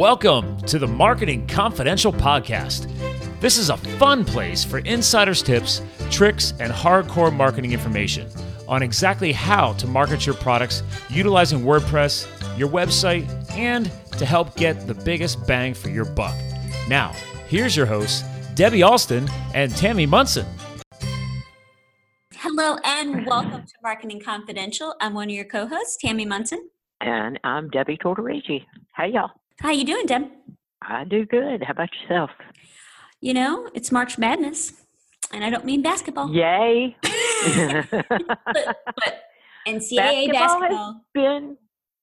Welcome to the Marketing Confidential Podcast. This is a fun place for insiders' tips, tricks, and hardcore marketing information on exactly how to market your products utilizing WordPress, your website, and to help get the biggest bang for your buck. Now, here's your hosts, Debbie Alston and Tammy Munson. Hello and welcome to Marketing Confidential. I'm one of your co-hosts, Tammy Munson. And I'm Debbie Tortorigi. Hey, y'all. How you doing, Deb? I do good. How about yourself? You know, it's March Madness, and I don't mean basketball. Yay! but, but NCAA basketball, basketball. has been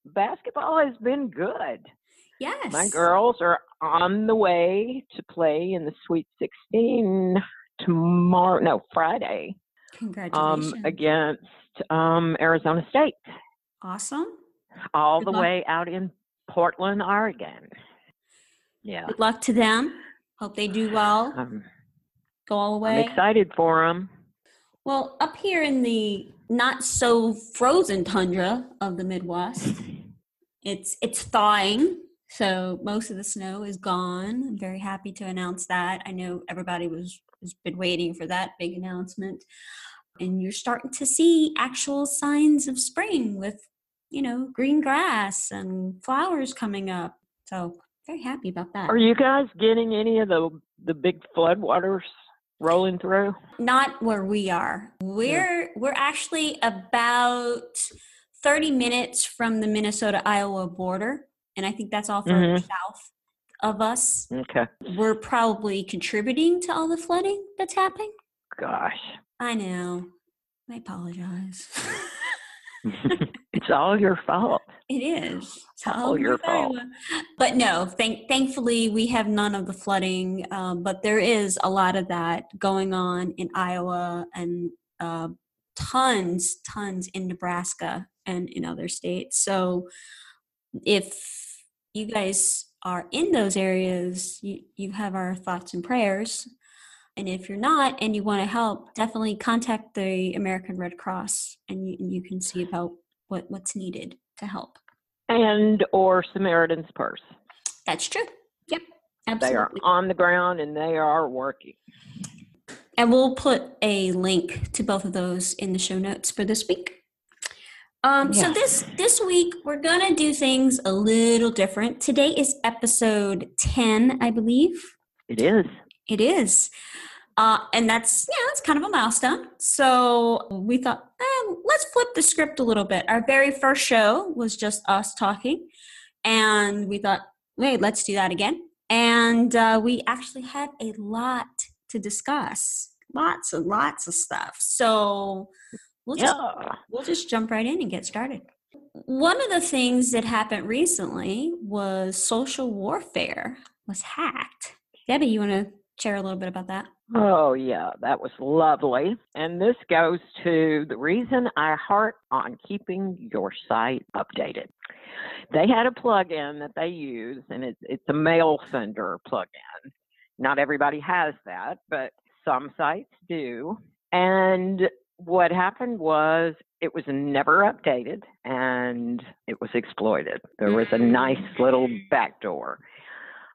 basketball has been good. Yes. My girls are on the way to play in the Sweet 16 tomorrow. No, Friday. Congratulations. Um, against um, Arizona State. awesome. All Good the luck. way out in Portland, Oregon. Yeah. Good luck to them. Hope they do well. Um, Go all the I'm way. excited for them. Well, up here in the not so frozen tundra of the Midwest, it's it's thawing. So most of the snow is gone. I'm very happy to announce that. I know everybody was has been waiting for that big announcement. And you're starting to see actual signs of spring with, you know, green grass and flowers coming up. So very happy about that. Are you guys getting any of the the big floodwaters rolling through? not where we are we're we're actually about 30 minutes from the minnesota iowa border and i think that's all further mm-hmm. south of us Okay. we're probably contributing to all the flooding that's happening Gosh. i know i apologize it's all your fault. it is It's All of your North fault. But no thank thankfully we have none of the flooding um, but there is a lot of that going on in iowa and uh, tons tons in nebraska and in other states so if you guys are in those areas you, you have our thoughts and prayers and if you're not and you want to help definitely contact the american red cross and you, and you can see about what, what's needed to help And or Samaritan's Purse. that's true. Yep. Absolutely. They are on the ground and they are working. and we'll put a link to both of those in the show notes for this week. Um, So this this week we're gonna do things a little different. Today is episode ten, I believe. It is. It is. Uh, and that's yeah, that's kind of a milestone. So we thought, eh, let's flip the script a little bit. Our very first show was just us talking, and we thought, wait, let's do that again. And uh, we actually had a lot to discuss, lots and lots of stuff. So we'll just Yeah. we'll just jump right in and get started. One of the things that happened recently was social warfare was hacked. Debbie, you want to share a little bit about that? Oh yeah, that was lovely. And this goes to the reason I heart on keeping your site updated. They had a plugin that they use, and it's it's a mail sender plugin. Not everybody has that, but some sites do. And what happened was it was never updated and it was exploited. There was a nice mm. little backdoor.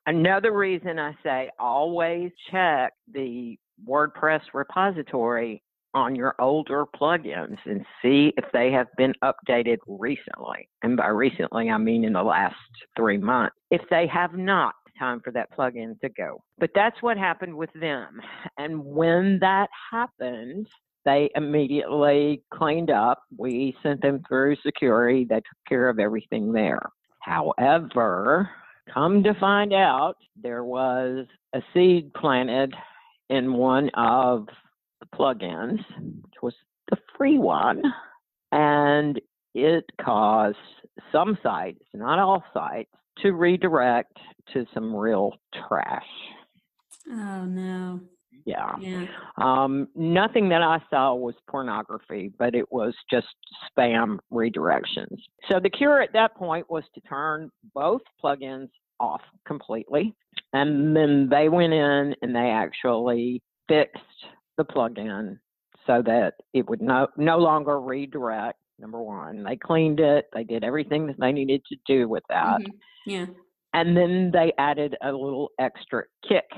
Another reason I say always check the WordPress repository on your older plugins and see if they have been updated recently. And by recently, I mean in the last three months. If they have not, time for that plugin to go. But that's what happened with them. And when that happened, they immediately cleaned up. We sent them through security. They took care of everything there. However, come to find out, there was a seed planted in one of the plugins, which was the free one, and it caused some sites, not all sites, to redirect to some real trash. Oh no. Yeah. Yeah. Um, nothing that I saw was pornography, but it was just spam redirections. So the cure at that point was to turn both plugins off completely. And then they went in and they actually fixed the plugin so that it would no, no longer redirect. Number one, they cleaned it, they did everything that they needed to do with that. Mhm. Yeah. And then they added a little extra kick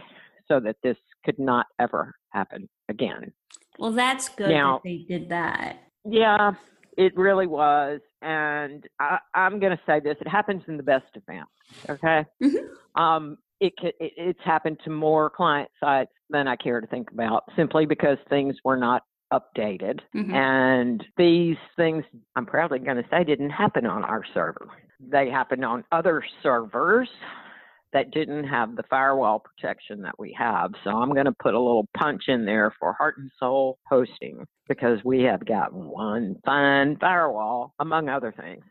so that this could not ever happen again. Well, that's good Now- that they did that. Yeah, it really was. And I, I'm going to say this it happens in the best of families, okay? Mhm. Um, it, it, it's happened to more client sites than I care to think about simply because things were not updated. Mhm. And these things, I'm proudly going to say, didn't happen on our server. They happened on other servers that didn't have the firewall protection that we have. So I'm going to put a little punch in there for Heart and Soul hosting because we have got one fine firewall, among other things.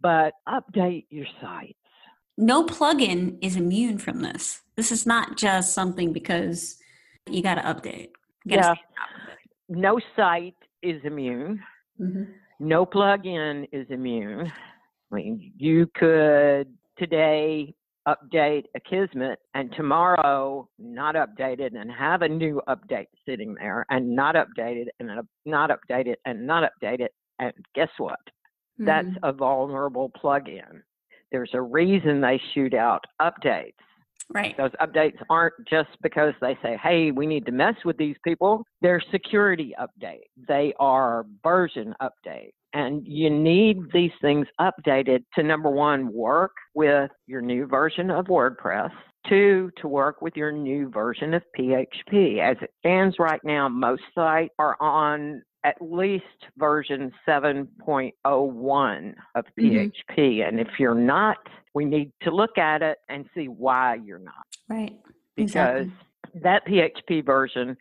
But update your sites. No plugin is immune from this. This is not just something because you got to update. Yeah. stay on top of it. No site is immune. Mhm. no plug-in is immune. I mean, you could today update Akismet and tomorrow not updated and have a new update sitting there and not updated and not updated and not updated. And guess what? That's Mhm. a vulnerable plug-in. There's a reason they shoot out updates. right. Those updates aren't just because they say, hey, we need to mess with these people. They're security updates, they are version updates. And you need these things updated to number one, work with your new version of WordPress. Two, to work with your new version of PHP. As it stands right now, most sites are on at least version 7.01 of. Mm-hmm. PHP. And if you're not, we need to look at it and see why you're not Right. because Exactly. that PHP version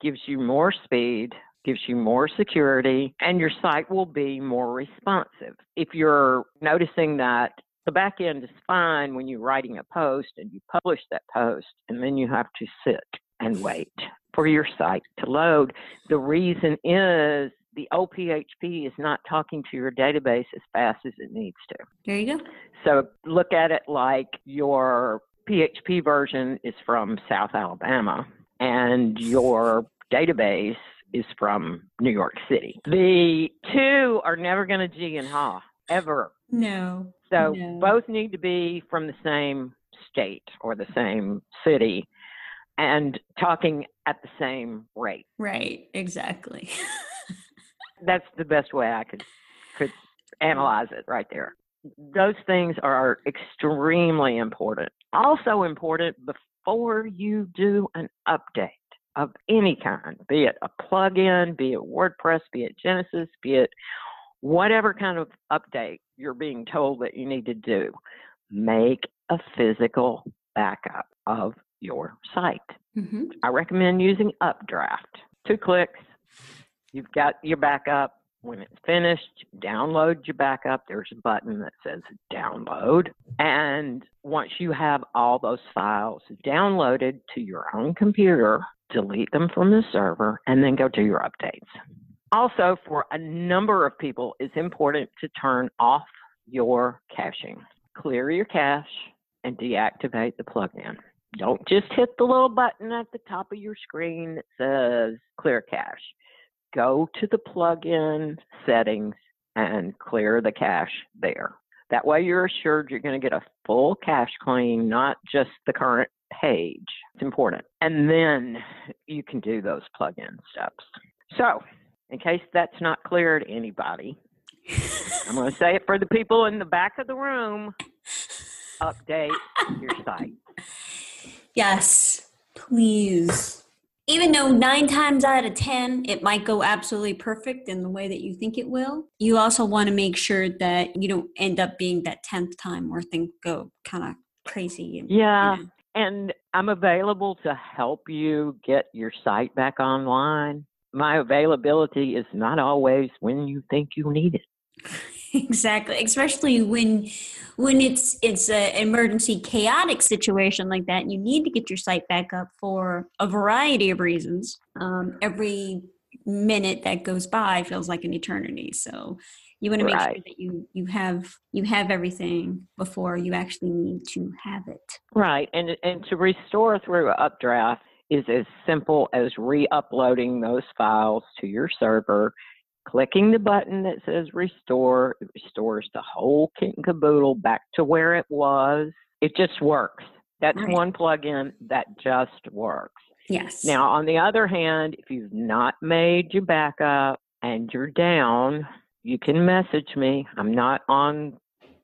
gives you more speed, gives you more security, and your site will be more responsive. If you're noticing that the back end is fine when you're writing a post and you publish that post, and then you have to sit and wait for your site to load, the reason is the OPHP is not talking to your database as fast as it needs to. There you go. So look at it like your PHP version is from South Alabama and your database is from New York City. The two are never going to G and Ha ever. No. So No. both need to be from the same state or the same city and talking at the same rate. Right. Exactly. That's the best way I could could analyze it right there. Those things are extremely important. Also important before you do an update of any kind, be it a plugin, be it WordPress, be it Genesis, be it whatever kind of update you're being told that you need to do, make a physical backup of your site. hmm I recommend using Updraft. Two clicks, you've got your backup. When it's finished, download your backup. There's a button that says download. And once you have all those files downloaded to your own computer, delete them from the server and then go do your updates. Also, for a number of people, it's important to turn off your caching. Clear your cache and deactivate the plugin. Don't just hit the little button at the top of your screen that says clear cache. Go to the plugin settings and clear the cache there. That way you're assured you're going to get a full cache clean, not just the current page. It's important. And then you can do those plug in steps. So, in case that's not clear to anybody, I'm going to say it for the people in the back of the room update your site. Yes, please. Even though nine times out of 10, it might go absolutely perfect in the way that you think it will, you also want to make sure that you don't end up being that 10th time where things go kind of crazy. and, you Yeah, know. and I'm available to help you get your site back online. My availability is not always when you think you need it. Exactly especially when when it's it's an emergency chaotic situation like that you need to get your site back up for a variety of reasons. Um, every minute that goes by feels like an eternity so you want to make sure that you you have you have everything before you actually need to have it. Right, and and to restore through Updraft is as simple as re-uploading those files to your server, clicking the button that says restore. It restores the whole kit and caboodle back to where it was. It just works. That's Right. one plugin that just works. Yes. Now, on the other hand, if you've not made your backup and you're down, you can message me. I'm not on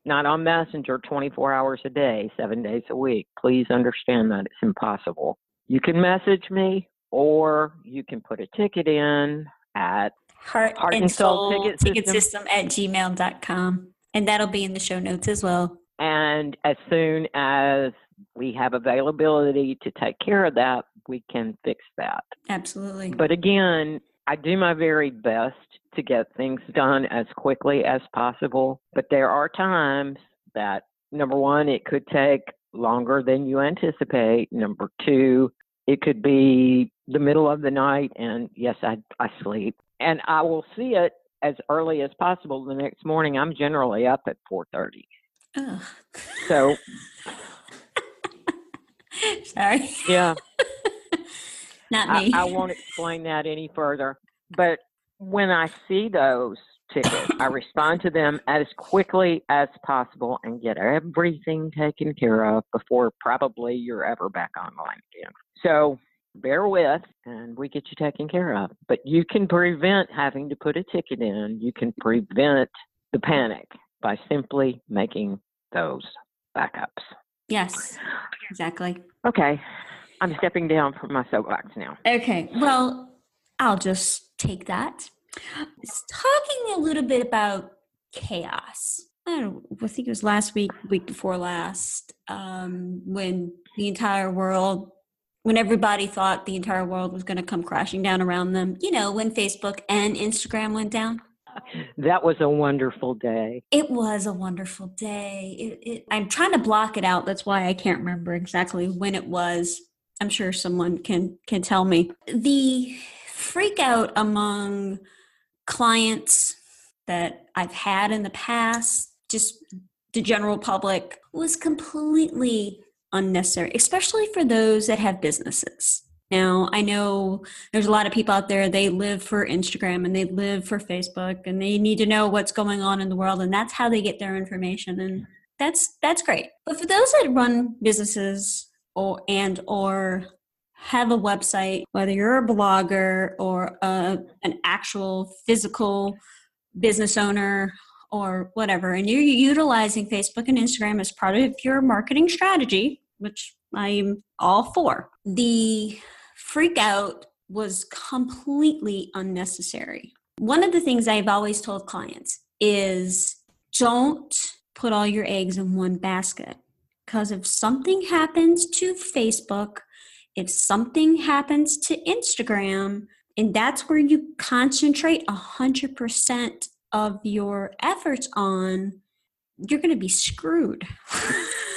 not on Messenger 24 hours a day, 7 days a week. Please understand that it's impossible. You can message me or you can put a ticket in at Heart, Heart and and Soul Soul Ticket Ticket System. System at gmail.com. And that'll be in the show notes as well. and as soon as we have availability to take care of that, we can fix that. Absolutely. But again, I do my very best to get things done as quickly as possible. But there are times that, number one, it could take longer than you anticipate. Number two, it could be the middle of the night, and yes, I, I sleep. And I will see it as early as possible the next morning. I'm generally up at 4:30. Ugh. So Sorry. yeah, Not I, me. I won't explain that any further. But when I see those tickets, I respond to them as quickly as possible and get everything taken care of before probably you're ever back online again. So bear with and we get you taken care of. But you can prevent having to put a ticket in, you can prevent the panic by simply making those backups. yes, exactly. Okay, I'm stepping down from my soapbox now. Okay, well, I'll just take that. It's talking a little bit about chaos. I don't I think it was last week, week before last, um, when the entire world, when everybody thought the entire world was going to come crashing down around them. You know, when Facebook and Instagram went down. That was a wonderful day. It was a wonderful day. It, it, I'm trying to block it out. That's why I can't remember exactly when it was. I'm sure someone can can tell me. The freak out among clients that I've had in the past, just the general public, was completely unnecessary, especially for those that have businesses. Now, I know there's a lot of people out there, they live for Instagram and they live for Facebook and they need to know what's going on in the world and that's how they get their information and that's that's great. But for those that run businesses or and or have a website, whether you're a blogger or a, an actual physical business owner or whatever, and you're utilizing Facebook and Instagram as part of your marketing strategy, which I'm all for. The freak out was completely unnecessary. One of the things I've always told clients is don't put all your eggs in one basket. Because if something happens to Facebook, if something happens to Instagram, and that's where you concentrate 100% of your efforts on, you're going to be screwed.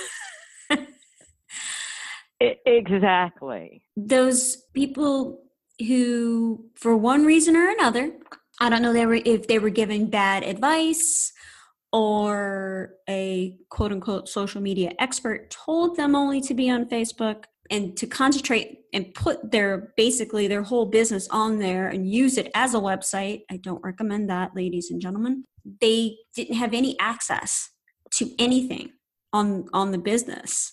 Exactly. those people who for one reason or another i don't know they were if they were giving bad advice or a quote unquote social media expert told them only to be on facebook and to concentrate and put their basically their whole business on there and use it as a website i don't recommend that ladies and gentlemen they didn't have any access to anything on on the business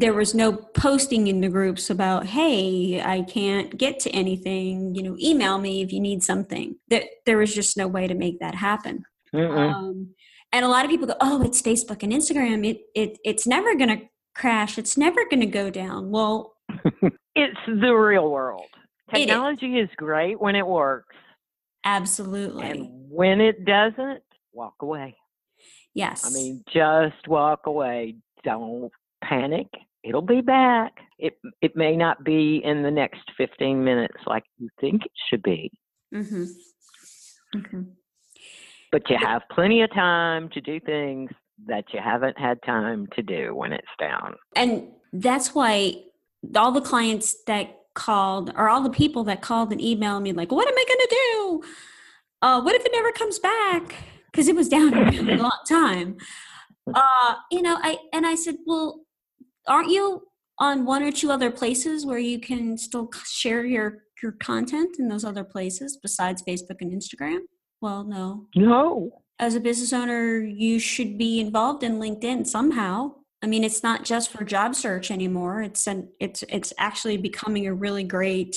there was no posting in the groups about hey i can't get to anything you know email me if you need something there, there was just no way to make that happen um, and a lot of people go oh it's facebook and instagram it, it it's never going to crash it's never going to go down well it's the real world. It is. Technology is great when it works, absolutely and when it doesn't, walk away. yes I mean, just walk away. Don't panic. It'll be back. It it may not be in the next 15 minutes like you think it should be, Mm-hmm. hmm but you have plenty of time to do things that you haven't had time to do when it's down. and that's why all the clients that called or all the people that called and emailed me like what am i going to do uh, what if it never comes back because it was down a really long time uh, you know i and i said well aren't you on one or two other places where you can still share your your content in those other places besides facebook and instagram well no No. as a business owner you should be involved in linkedin somehow I mean, it's not just for job search anymore. It's an, it's it's actually becoming a really great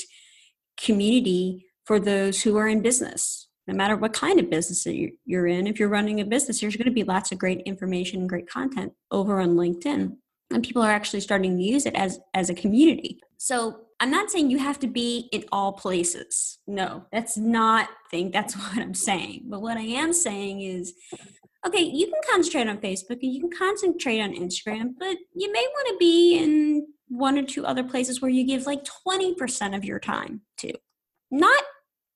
community for those who are in business. No matter what kind of business that you're in, if you're running a business, there's going to be lots of great information and great content over on LinkedIn, and people are actually starting to use it as as a community. So I'm not saying you have to be in all places. No, that's not thing. That's what I'm saying. But what I am saying is okay, you can concentrate on Facebook and you can concentrate on Instagram, but you may want to be in one or two other places where you give like 20% of your time to, not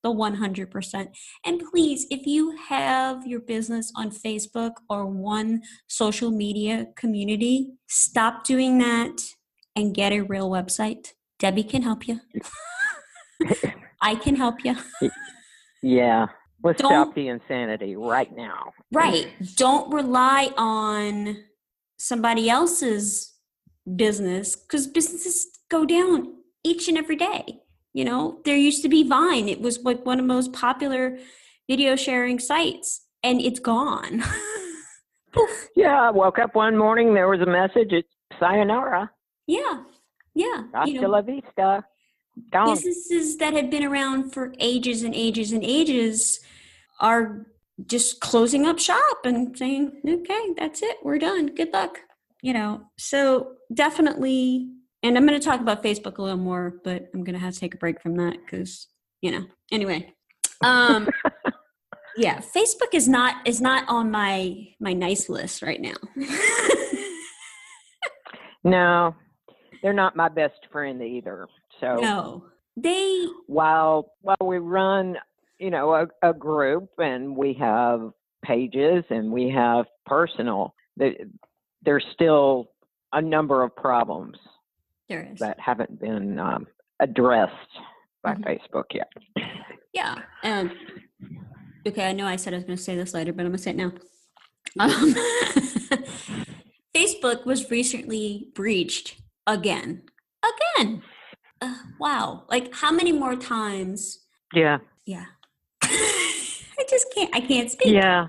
the 100%. And please, if you have your business on Facebook or one social media community, stop doing that and get a real website. Debbie can help you. I can help you. yeah. Let's don't, stop the insanity right now. Right. Don't rely on somebody else's business because businesses go down each and every day. You know, there used to be Vine, it was like one of the most popular video sharing sites, and it's gone. yeah, I woke up one morning, there was a message, it's sayonara. Yeah, yeah. Hasta you know, la vista. Gone. Businesses that had been around for ages and ages and ages are just closing up shop and saying, okay, that's it, we're done, good luck. You know, so definitely, and I'm going to talk about Facebook a little more, but I'm going to have to take a break from that because, you know, anyway. Um, yeah, Facebook is not is not on my my nice list right now. no, they're not my best friend either. So no, they while while we run you know a, a group and we have pages and we have personal there's still a number of problems that haven't been um, addressed by mm-hmm. facebook yet yeah and okay i know i said i was going to say this later but i'm going to say it now um, facebook was recently breached again again uh, wow like how many more times yeah yeah I just can't. I can't speak. Yeah,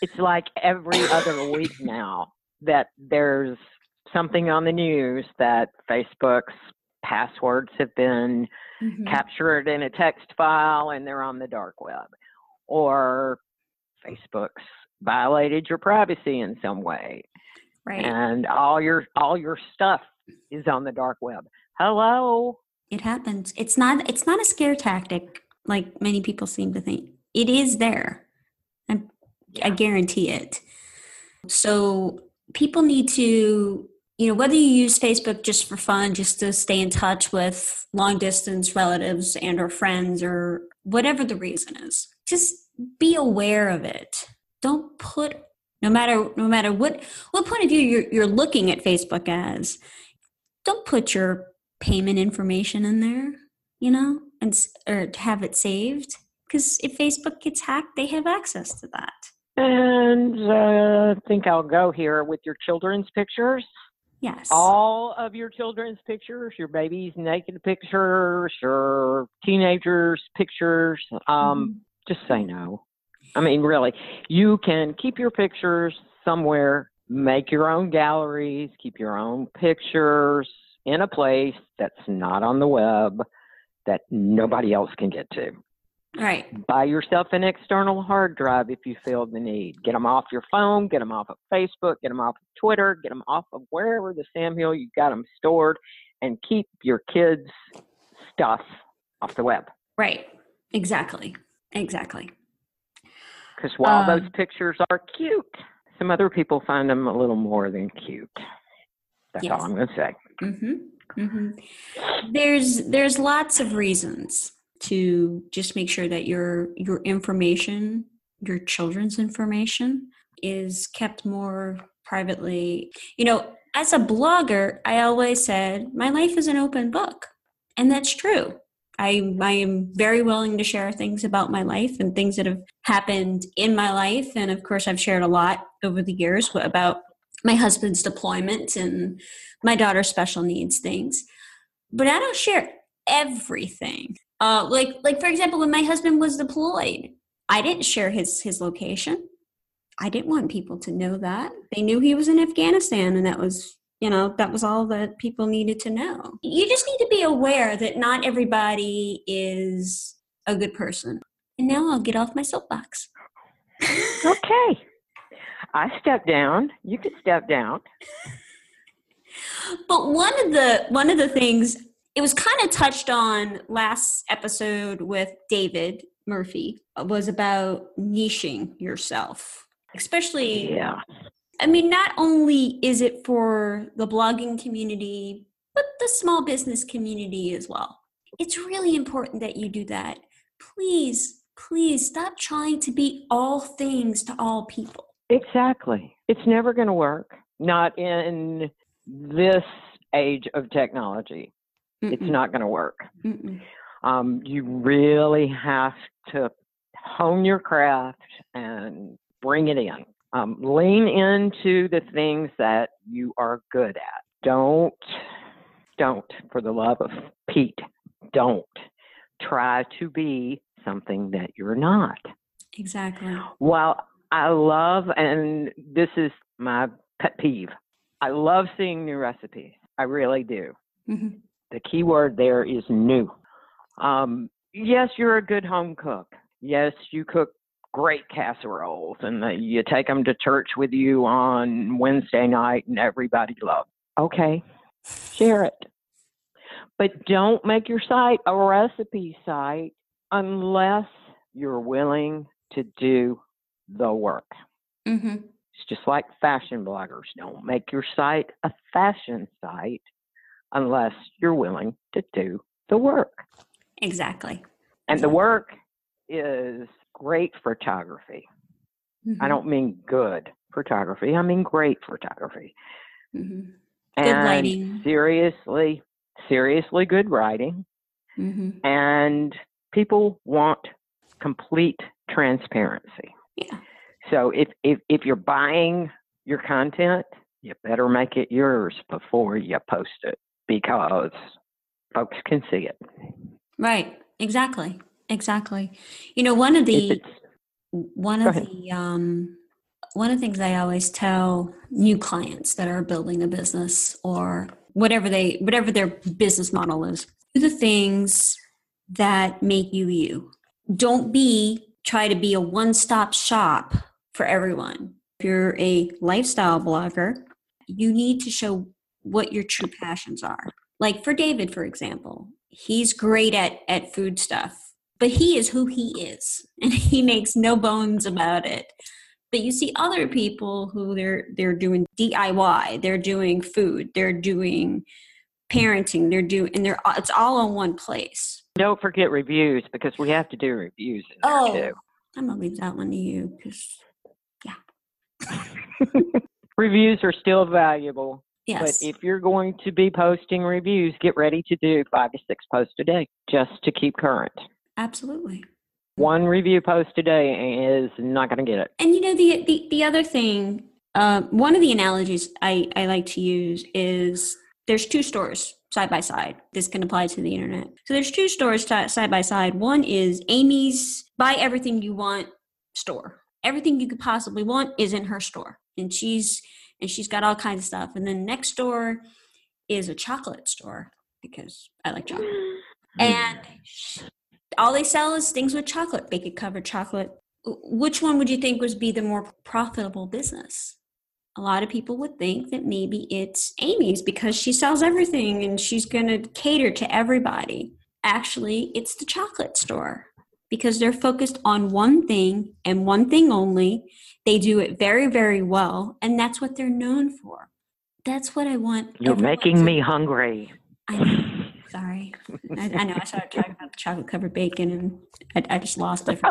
it's like every other week now that there's something on the news that Facebook's passwords have been mm-hmm. captured in a text file and they're on the dark web, or Facebook's violated your privacy in some way, right? And all your all your stuff is on the dark web. Hello. It happens. It's not. It's not a scare tactic like many people seem to think. It is there. I, I guarantee it. So people need to, you know, whether you use Facebook just for fun, just to stay in touch with long distance relatives and or friends or whatever the reason is, just be aware of it. Don't put no matter no matter what what point of view you're you're looking at Facebook as, don't put your payment information in there, you know? and or have it saved because if Facebook gets hacked, they have access to that. And uh, I think I'll go here with your children's pictures. Yes. All of your children's pictures, your baby's naked pictures, your teenagers' pictures. Um, mm-hmm. Just say no. I mean, really, you can keep your pictures somewhere, make your own galleries, keep your own pictures in a place that's not on the web that nobody else can get to. Right. Buy yourself an external hard drive if you feel the need. Get them off your phone, get them off of Facebook, get them off of Twitter, get them off of wherever the Sam Hill you got them stored, and keep your kids' stuff off the web. Right. Exactly. Exactly. Because while um, those pictures are cute, some other people find them a little more than cute. That's yes. all I'm going to say. Mm-hmm. Mm-hmm. There's there's lots of reasons to just make sure that your your information, your children's information, is kept more privately. You know, as a blogger, I always said my life is an open book, and that's true. I, I am very willing to share things about my life and things that have happened in my life. And of course, I've shared a lot over the years about my husband's deployment and my daughter's special needs things. But I don't share everything. Uh, like like for example, when my husband was deployed, I didn't share his his location. I didn't want people to know that. They knew he was in Afghanistan, and that was, you know, that was all that people needed to know. You just need to be aware that not everybody is a good person. And now I'll get off my soapbox. okay. I step down. You can step down. But one of the one of the things it was kind of touched on last episode with David Murphy uh, was about niching yourself, especially. Yeah. I mean, not only is it for the blogging community, but the small business community as well. It's really important that you do that. Please, please stop trying to be all things to all people. Exactly. It's never going to work. Not in this age of technology. Mm-mm. It's not going to work. Um, you really have to hone your craft and bring it in. Um, lean into the things that you are good at. Don't, don't, for the love of Pete, don't try to be something that you're not. Exactly. While I love, and this is my pet peeve, I love seeing new recipes. I really do. Mm-hmm. The key word there is new. Um, yes, you're a good home cook. Yes, you cook great casseroles and the, you take them to church with you on Wednesday night and everybody loves. Okay, share it. But don't make your site a recipe site unless you're willing to do the work. Mm-hmm. It's just like fashion bloggers. Don't make your site a fashion site unless you're willing to do the work. Exactly. And the work is great photography. Mm-hmm. I don't mean good photography, I mean great photography. Mm-hmm. Good and lighting. Seriously, seriously good writing. Mm-hmm. And people want complete transparency. Yeah. So if, if if you're buying your content, you better make it yours before you post it because folks can see it. Right. Exactly. Exactly. You know, one of the one of the um one of the things I always tell new clients that are building a business or whatever they whatever their business model is, do the things that make you you. Don't be try to be a one-stop shop for everyone. If you're a lifestyle blogger, you need to show what your true passions are. Like for David, for example, he's great at, at food stuff, but he is who he is and he makes no bones about it. But you see other people who they're they're doing DIY, they're doing food, they're doing parenting, they're doing and they're it's all in one place. Don't forget reviews because we have to do reviews in oh, too. I'm gonna leave that one to you because yeah. reviews are still valuable. Yes. But if you're going to be posting reviews, get ready to do five to six posts a day just to keep current. Absolutely. One review post a day is not going to get it. And you know the the, the other thing, uh, one of the analogies I, I like to use is there's two stores side by side. This can apply to the internet. So there's two stores t- side by side. One is Amy's Buy Everything You Want store everything you could possibly want is in her store and she's and she's got all kinds of stuff. And then next door is a chocolate store because i like chocolate. And all they sell is things with chocolate bacon covered chocolate. Which one would you think would be the more profitable business? A lot of people would think that maybe it's amy's because she sells everything and she's going to cater to everybody. Actually it's the chocolate store because they're focused on one thing and one thing only. They do it very, very well, and that's what they're known for. That's what I want. You're making to- me hungry. I know. Sorry. I, I, know. I started talking about the chocolate covered bacon and I, I just lost it.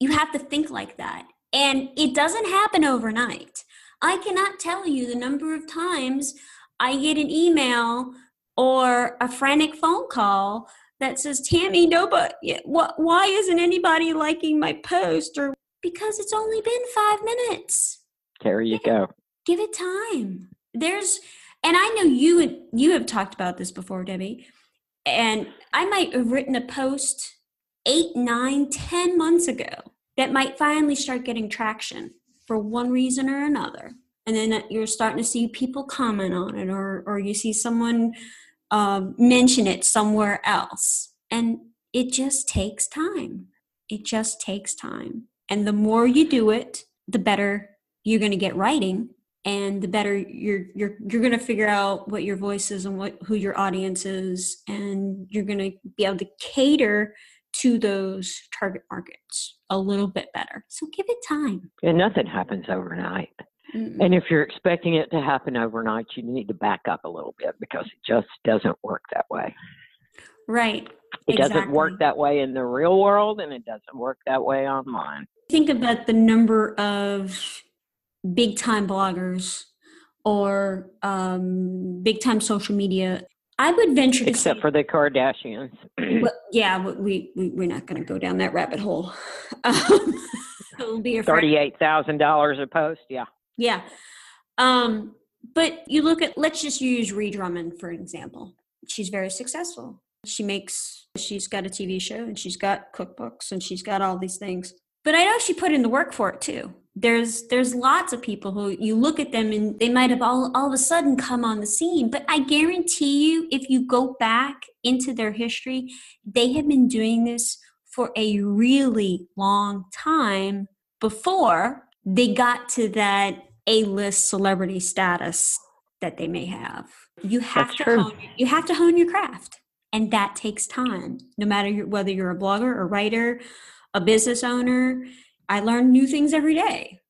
you have to think like that. And it doesn't happen overnight. I cannot tell you the number of times I get an email or a frantic phone call that says, Tammy, nobody, what, why isn't anybody liking my post? Or because it's only been five minutes. There you go. Give it time. There's, and I know you you have talked about this before, Debbie. And I might have written a post eight, nine, ten months ago that might finally start getting traction for one reason or another. And then uh, you're starting to see people comment on it, or, or you see someone um, mention it somewhere else. And it just takes time. It just takes time. And the more you do it, the better you're going to get writing and the better you're you're you're going to figure out what your voice is and what who your audience is and you're going to be able to cater to those target markets a little bit better so give it time and nothing happens overnight Mm-mm. and if you're expecting it to happen overnight you need to back up a little bit because it just doesn't work that way right it exactly. doesn't work that way in the real world and it doesn't work that way online think about the number of big time bloggers or um, big time social media. I would venture to except for the Kardashians. well, yeah, we, we we're not going to go down that rabbit hole. Um, it'll be a thirty-eight thousand dollars a post. Yeah, yeah. Um, but you look at let's just use Ree Drummond for an example. She's very successful. She makes she's got a TV show and she's got cookbooks and she's got all these things. But I know she put in the work for it too there's there's lots of people who you look at them and they might have all, all of a sudden come on the scene but i guarantee you if you go back into their history they have been doing this for a really long time before they got to that a-list celebrity status that they may have you have That's to true. hone, you have to hone your craft and that takes time no matter whether you're a blogger a writer a business owner I learn new things every day.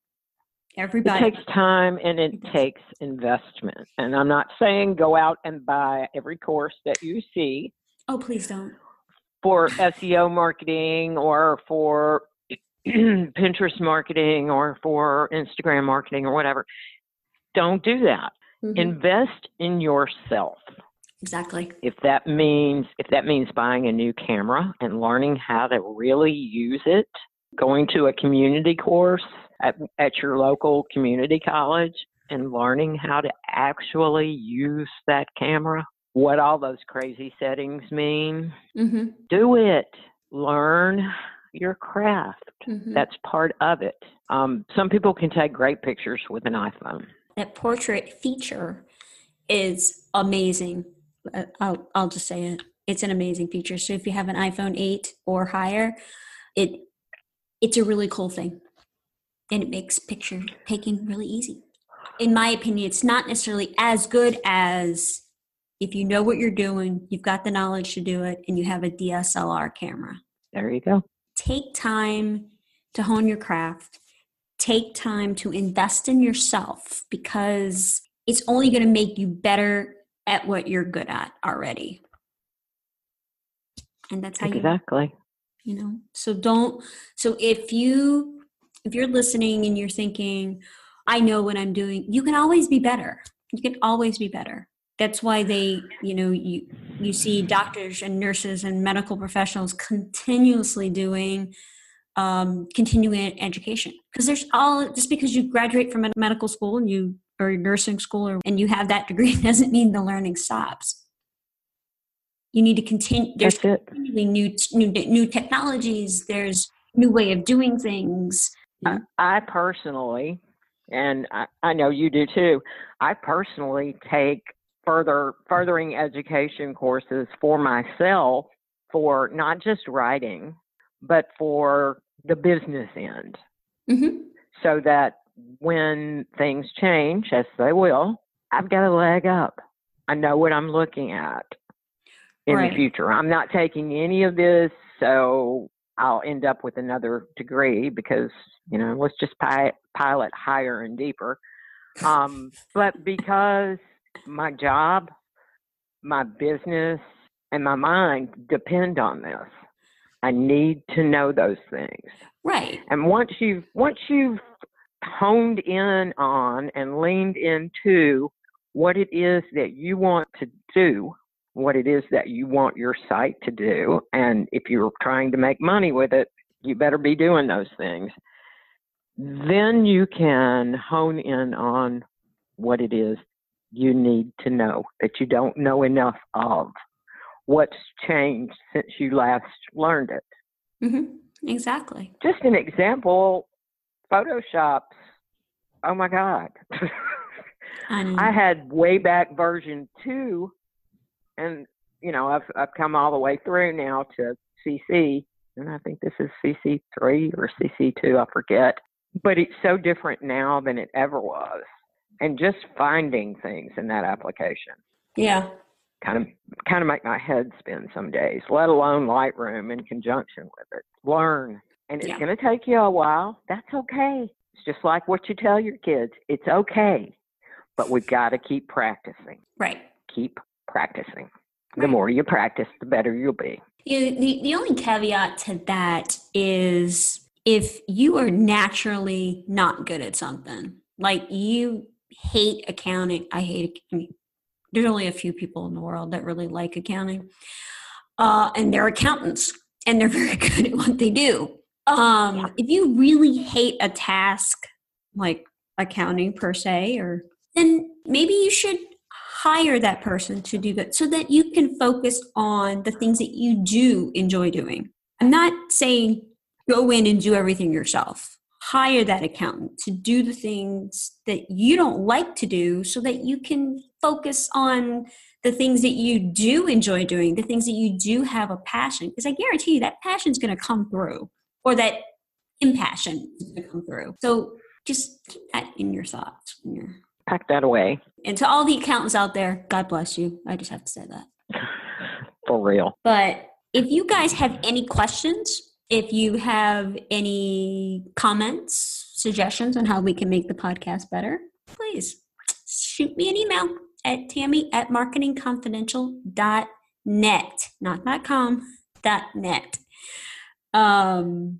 Everybody. It takes time and it takes investment. And I'm not saying go out and buy every course that you see. Oh, please don't. For SEO marketing or for Pinterest marketing or for Instagram marketing or whatever. Don't do that. Mm-hmm. Invest in yourself. Exactly. If that means if that means buying a new camera and learning how to really use it going to a community course at, at your local community college and learning how to actually use that camera, what all those crazy settings mean. Mm-hmm. Do it. Learn your craft. Mm-hmm. That's part of it. Um, some people can take great pictures with an iPhone. That portrait feature is amazing. Uh, I'll, I'll just say it. It's an amazing feature. So if you have an iPhone 8 or higher, it it's a really cool thing and it makes picture taking really easy in my opinion it's not necessarily as good as if you know what you're doing you've got the knowledge to do it and you have a dslr camera there you go take time to hone your craft. Take time to invest in yourself because it's only going to make you better at what you're good at already. And that's how exactly. you you know? So don't so if you if you're listening and you're thinking i know what i'm doing you can always be better. You can always be better that's why they you know you you see doctors and nurses and medical professionals continuously doing um, continuing education. Because there's all just because you graduate from a medical school and you or nursing school or, and you have that degree doesn't mean the learning stops. You need to continue there's continually new, new new technologies there's new way of doing things. I, I personally and I, I know you do too i personally take further furthering education courses for myself for not just writing but for the business end mm-hmm. so that when things change as they will i've got a leg up i know what i'm looking at in right. the future. I'm not taking any of this, so I'll end up with another degree because you know let's just pi- pilot higher and deeper. Um, but because my job, my business, and my mind depend on this, I need to know those things. Right. And once you've once you've honed in on and leaned into what it is that you want to do what it is that you want your site to do. And if you're trying to make money with it, you better be doing those things. Then you can hone in on what it is you need to know that you don't know enough of. What's changed since you last learned it? Mm-hmm. Exactly. Just an example Photoshop. Oh my God. I. I had way back version two, and you know I've I've come all the way through now to CC, and I think this is CC three or CC two, I forget. But it's so different now than it ever was, and just finding things in that application yeah. kind of kind of make my head spin some days. Let alone Lightroom in conjunction with it. Learn, and it's Yeah. going to take you a while. That's okay. It's just like what you tell your kids. It's okay, but we've got to keep practicing. Right. keep practicing. The more you practice, the better you'll be. You, the, the only caveat to that is if you are naturally not good at something, like you hate accounting. I hate, I mean, there's only a few people in the world that really like accounting. Uh, and they're accountants and they're very good at what they do. Um, if you really hate a task like accounting per se, or then maybe you should hire that person to do that so that you can focus on the things that you do enjoy doing. I'm not saying go in and do everything yourself. Hire that accountant to do the things that you don't like to do so that you can focus on the things that you do enjoy doing, the things that you do have a passion. Because I guarantee you that passion's going to come through or that impassion is going to come through. So just keep that in your thoughts. when you're Pack that away and to all the accountants out there, God bless you. I just have to say that. for real. But if you guys have any questions, if you have any comments, suggestions on how we can make the podcast better, please shoot me an email at tammy at marketingconfidential.net, not .com, .net. Um,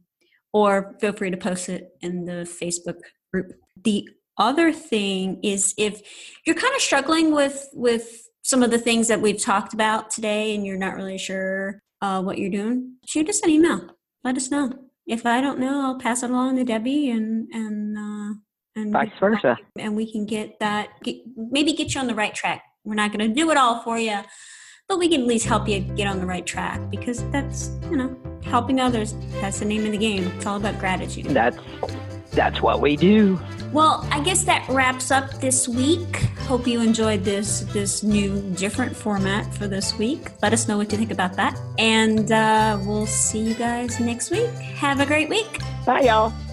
or feel free to post it in the Facebook group. The other thing is if you're kind of struggling with with some of the things that we've talked about today and you're not really sure uh, what you're doing shoot us an email let us know. If i don't know i'll pass it along to debbie and and uh, and Vice versa. and we can get that get, maybe get you on the right track. We're not going to do it all for you but we can at least help you get on the right track because that's you know helping others that's the name of the game. It's all about gratitude. That's that's what we do. well, I guess that wraps up this week. Hope you enjoyed this this new different format for this week. Let us know what you think about that, and uh, we'll see you guys next week. Have a great week. Bye, y'all.